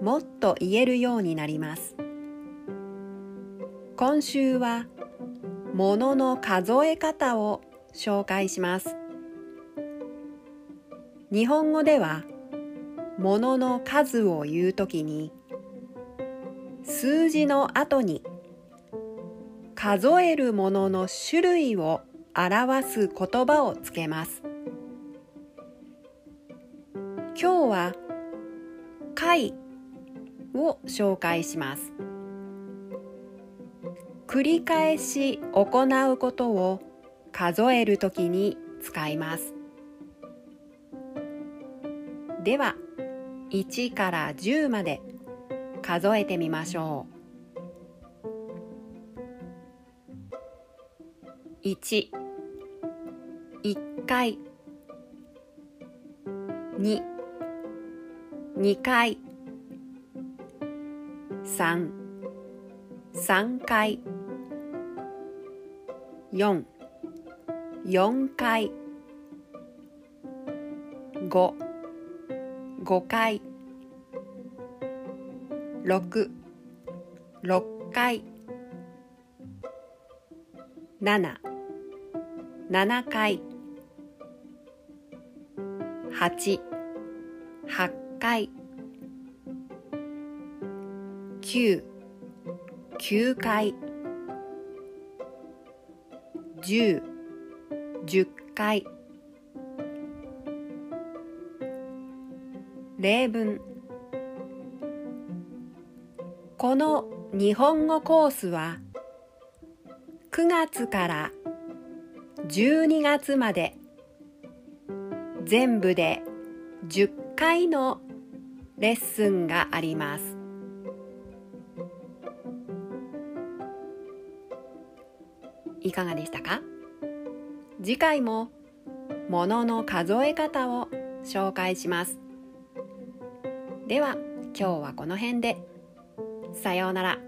もっと言えるようになります。今週は物の数え方を紹介します。日本語では物の数を言うときに数字の後に数えるものの種類を表す言葉をつけます。今日は回を紹介します。繰り返し行うことを数えるときに使います。では1から10まで数えてみましょう。1 1回。2 2回。3 3回4 4回5 5回6 6回7 7回8 8回9 9回。10 10回。例文。この日本語コースは9月から12月まで全部で10回のレッスンがあります。いかがでしたか？次回も物の数え方を紹介します。では今日はこの辺で。さようなら。